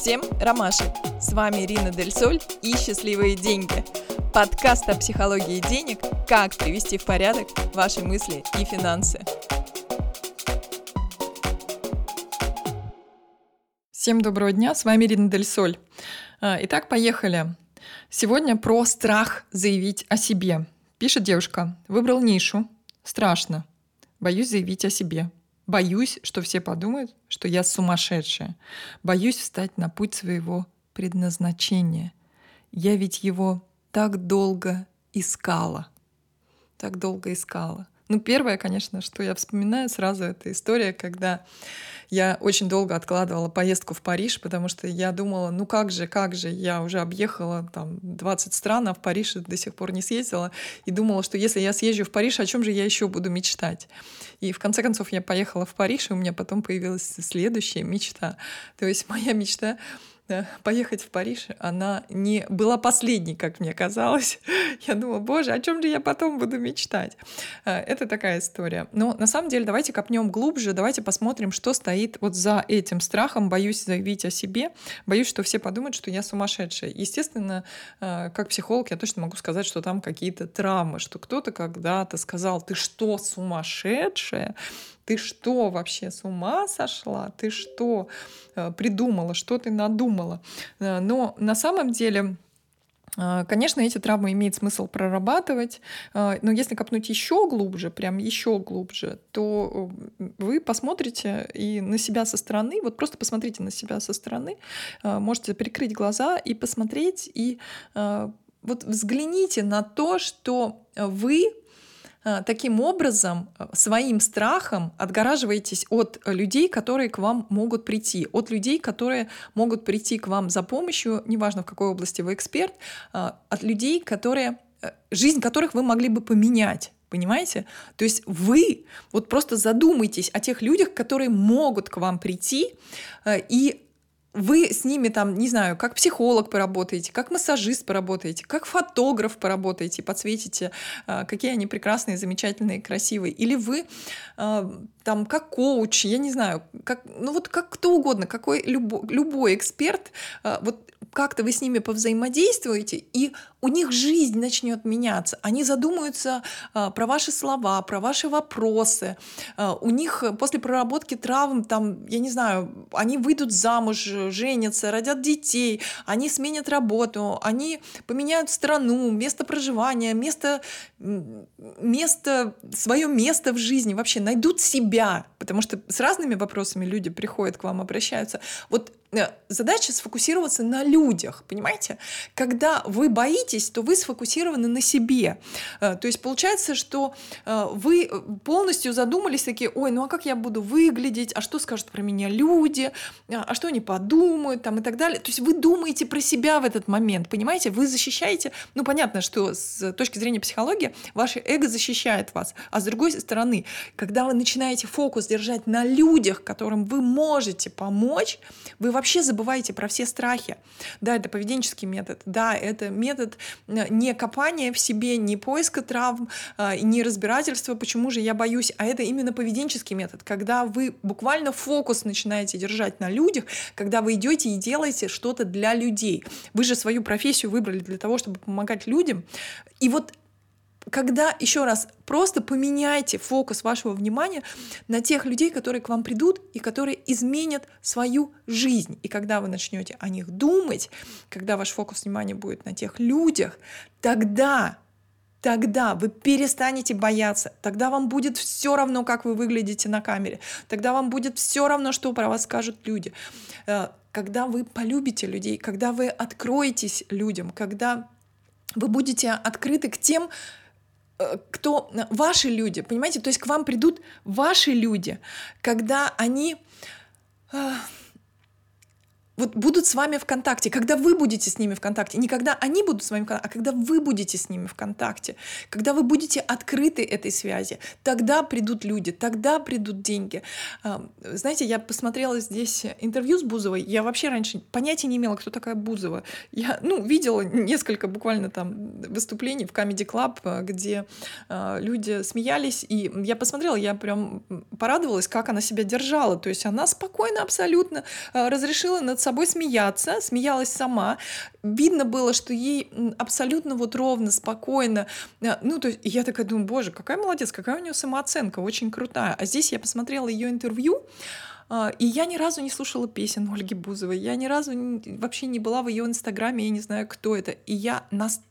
Всем ромашек! С вами Ирина Дель Соль и «Счастливые деньги». Подкаст о психологии денег, как привести в порядок ваши мысли и финансы. Всем доброго дня, с вами Ирина Дель Соль. А, итак, поехали. Сегодня про страх заявить о себе. Пишет девушка, выбрал нишу, страшно, боюсь заявить о себе. Боюсь, что все подумают, что я сумасшедшая. Боюсь встать на путь своего предназначения. Я ведь его так долго искала. Так долго искала. Ну, первое, конечно, что я вспоминаю сразу, это история, когда я очень долго откладывала поездку в Париж, потому что я думала, ну как же, как же, я уже объехала там 20 стран, а в Париж до сих пор не съездила, и думала, что если я съезжу в Париж, о чем же я еще буду мечтать? И в конце концов я поехала в Париж, и у меня потом появилась следующая мечта. То есть моя мечта поехать в Париж, она не была последней, как мне казалось. Я думала, боже, о чем же я потом буду мечтать? Э, это такая история. Но на самом деле давайте копнем глубже, давайте посмотрим, что стоит вот за этим страхом. Боюсь заявить о себе, боюсь, что все подумают, что я сумасшедшая. Естественно, э, как психолог я точно могу сказать, что там какие-то травмы, что кто-то когда-то сказал, ты что, сумасшедшая? Ты что вообще с ума сошла? Ты что э, придумала? Что ты надумала? Э, но на самом деле э, Конечно, эти травмы имеет смысл прорабатывать, но если копнуть еще глубже, прям еще глубже, то вы посмотрите и на себя со стороны, вот просто посмотрите на себя со стороны, можете прикрыть глаза и посмотреть, и вот взгляните на то, что вы таким образом э, своим страхом отгораживаетесь от людей, которые к вам могут прийти, от людей, которые могут прийти к вам за помощью, неважно в какой области вы эксперт, э, от людей, которые, жизнь которых вы могли бы поменять. Понимаете? То есть вы вот просто задумайтесь о тех людях, которые могут к вам прийти и вы с ними там, не знаю, как психолог поработаете, как массажист поработаете, как фотограф поработаете, подсветите, а, какие они прекрасные, замечательные, красивые. Или вы а, там как коуч, я не знаю, как, ну вот как кто угодно, какой любой, любой эксперт, а, вот как-то вы с ними повзаимодействуете, и у них жизнь начнет меняться. Они задумаются а, про ваши слова, про ваши вопросы. А, у них после проработки травм, там, я не знаю, они выйдут замуж, женятся, родят детей, они сменят работу, они поменяют страну, место проживания, место, место, свое место в жизни, вообще найдут себя, потому что с разными вопросами люди приходят к вам, обращаются. Вот задача сфокусироваться на людях, понимаете? Когда вы боитесь, то вы сфокусированы на себе. Э, то есть получается, что э, вы полностью задумались такие, ой, ну а как я буду выглядеть, а что скажут про меня люди, а что они подумают, там и так далее. То есть вы думаете про себя в этот момент, понимаете? Вы защищаете, ну понятно, что с точки зрения психологии ваше эго защищает вас, а с другой стороны, когда вы начинаете фокус держать на людях, которым вы можете помочь, вы вообще забываете про все страхи. Да, это поведенческий метод, да, это метод э, не копания в себе, не поиска травм, э, не разбирательства, почему же я боюсь, а это именно поведенческий метод, когда вы буквально фокус начинаете держать на людях, когда вы идете и делаете что-то для людей. Вы же свою профессию выбрали для того, чтобы помогать людям. И вот когда, еще раз, просто поменяйте фокус вашего внимания на тех людей, которые к вам придут и которые изменят свою жизнь. И когда вы начнете о них думать, когда ваш фокус внимания будет на тех людях, тогда тогда вы перестанете бояться, тогда вам будет все равно, как вы выглядите на камере, тогда вам будет все равно, что про вас скажут люди. Э, когда вы полюбите людей, когда вы откроетесь людям, когда вы будете открыты к тем кто ваши люди, понимаете, то есть к вам придут ваши люди, когда они э, вот будут с вами в контакте, когда вы будете с ними в контакте, не когда они будут с вами в контакте, а когда вы будете с ними в контакте, когда вы будете открыты этой связи, тогда придут люди, тогда придут деньги. Знаете, я посмотрела здесь интервью с Бузовой, я вообще раньше понятия не имела, кто такая Бузова. Я, ну, видела несколько буквально там выступлений в Comedy Club, э, где э, люди смеялись, и я посмотрела, я прям порадовалась, как она себя держала, то есть она спокойно абсолютно э, разрешила над собой собой смеяться, смеялась сама. Видно было, что ей абсолютно вот ровно, спокойно. Э, ну, то есть я такая думаю, боже, какая молодец, какая у нее самооценка, очень крутая. А здесь я посмотрела ее интервью, а, и я ни разу не слушала песен Ольги Бузовой, я ни разу вообще не была в ее инстаграме, я не знаю, кто это. И я настолько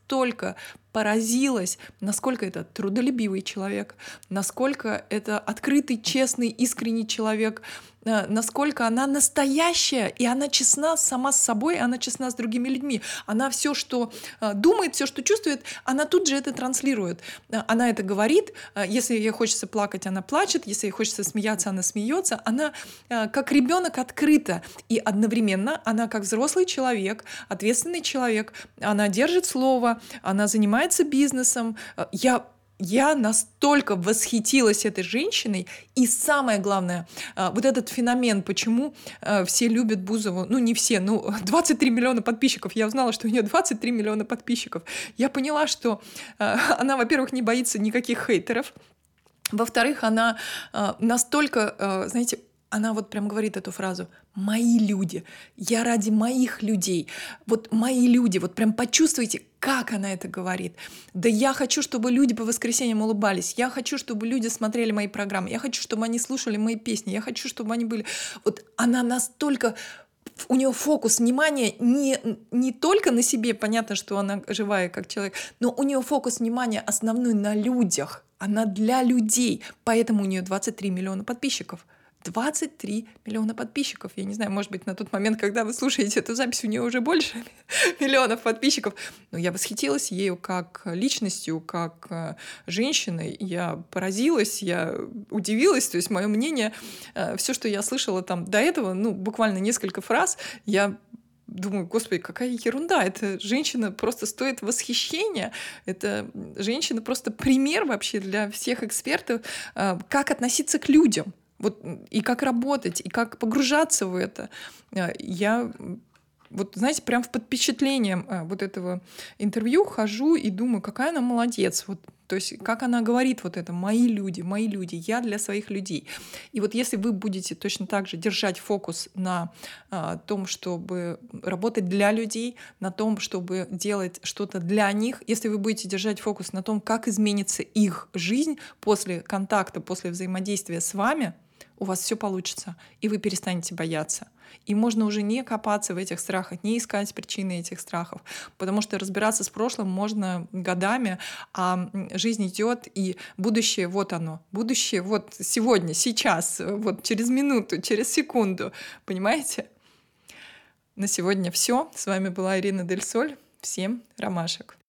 поразилась, насколько это трудолюбивый человек, насколько это открытый, честный, искренний человек, Э, насколько она настоящая, и она честна сама с собой, она честна с другими людьми. Она все, что э, думает, все, что чувствует, она тут же это транслирует. Э, она это говорит. Если ей хочется плакать, она плачет. Если ей хочется смеяться, она смеется. Она как ребенок открыта. И одновременно она как взрослый человек, ответственный человек. Она держит слово, она занимается бизнесом. Я я настолько восхитилась этой женщиной. И самое главное, а, вот этот феномен, почему а, все любят Бузову, ну не все, ну 23 миллиона подписчиков. Я узнала, что у нее 23 миллиона подписчиков. Я поняла, что она, во-первых, не боится никаких хейтеров. Во-вторых, она настолько, знаете, она вот прям говорит эту фразу «мои люди», «я ради моих людей», вот «мои люди», вот прям почувствуйте, как она это говорит. Да я хочу, чтобы люди по воскресеньям улыбались, я хочу, чтобы люди смотрели мои программы, я хочу, чтобы они слушали мои песни, я хочу, чтобы они были... Вот она настолько у нее фокус внимания не, не только на себе, понятно, что она живая как человек, но у нее фокус внимания основной на людях. Она для людей, поэтому у нее 23 миллиона подписчиков. 23 миллиона подписчиков. Я не знаю, может быть, на тот момент, когда вы слушаете эту запись, у нее уже больше миллионов подписчиков. Но я восхитилась ею как личностью, как э, женщиной. Я поразилась, я удивилась. То есть мое мнение, э, все, что я слышала там до этого, ну, буквально несколько фраз, я думаю, господи, какая ерунда, эта женщина просто стоит восхищения, это женщина просто пример вообще для всех экспертов, э, как относиться к людям, вот и как работать, и как погружаться в это. Э, я вот, знаете, прям под впечатлением э, вот этого интервью хожу и думаю, какая она молодец. Вот, то есть, как она говорит вот это, мои люди, мои люди, я для своих людей. И вот если вы будете точно так же держать фокус на а, том, чтобы работать для людей, на том, чтобы делать что-то для них, если вы будете держать фокус на том, как изменится их жизнь после контакта, после взаимодействия с вами, у вас все получится, и вы перестанете бояться. И можно уже не копаться в этих страхах, не искать причины этих страхов, потому что разбираться с прошлым можно годами, а жизнь идет, и будущее вот оно. Будущее вот сегодня, сейчас, вот через минуту, через секунду. Понимаете? На сегодня все. С вами была Ирина Дель Соль. Всем ромашек.